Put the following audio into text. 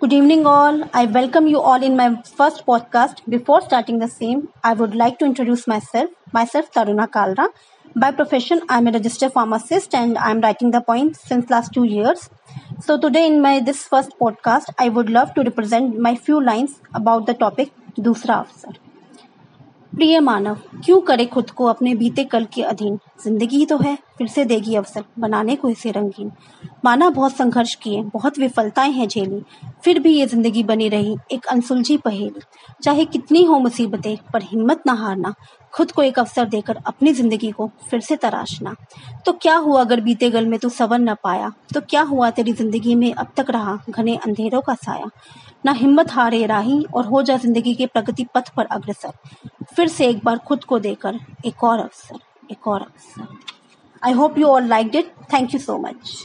Good evening, all. I welcome you all in my first podcast. Before starting the same, I would like to introduce myself. Myself, Taruna Kalra. By profession, I'm a registered pharmacist and I'm writing the points since last two years. So today, in my this first podcast, I would love to represent my few lines about the topic दूसरा अवसर प्रिय मानव क्यों करे खुद को अपने बीते कल के अधीन ज़िंदगी तो है फिर से देगी अवसर, बनाने को इसे रंगीन। माना बहुत संघर्ष किए, बहुत विफलताएँ हैं झेली, फिर भी ये ज़िंदगी बनी रही एक अनसुलझी पहेली। चाहे कितनी हो मुसीबतें, पर हिम्मत ना हारना, खुद को एक अवसर देकर अपनी ज़िंदगी को फिर से तराशना। तो क्या हुआ अगर बीते गल में तू सबर न पाया? तो क्या हुआ तेरी ज़िंदगी में अब तक रहा घने अंधेरों का साया? ना हिम्मत हारे राही और हो जा ज़िंदगी के प्रगति पथ पर अग्रसर। फिर से एक बार खुद को देकर एक और अवसर, एक और अवसर। I hope you all liked it. Thank you so much.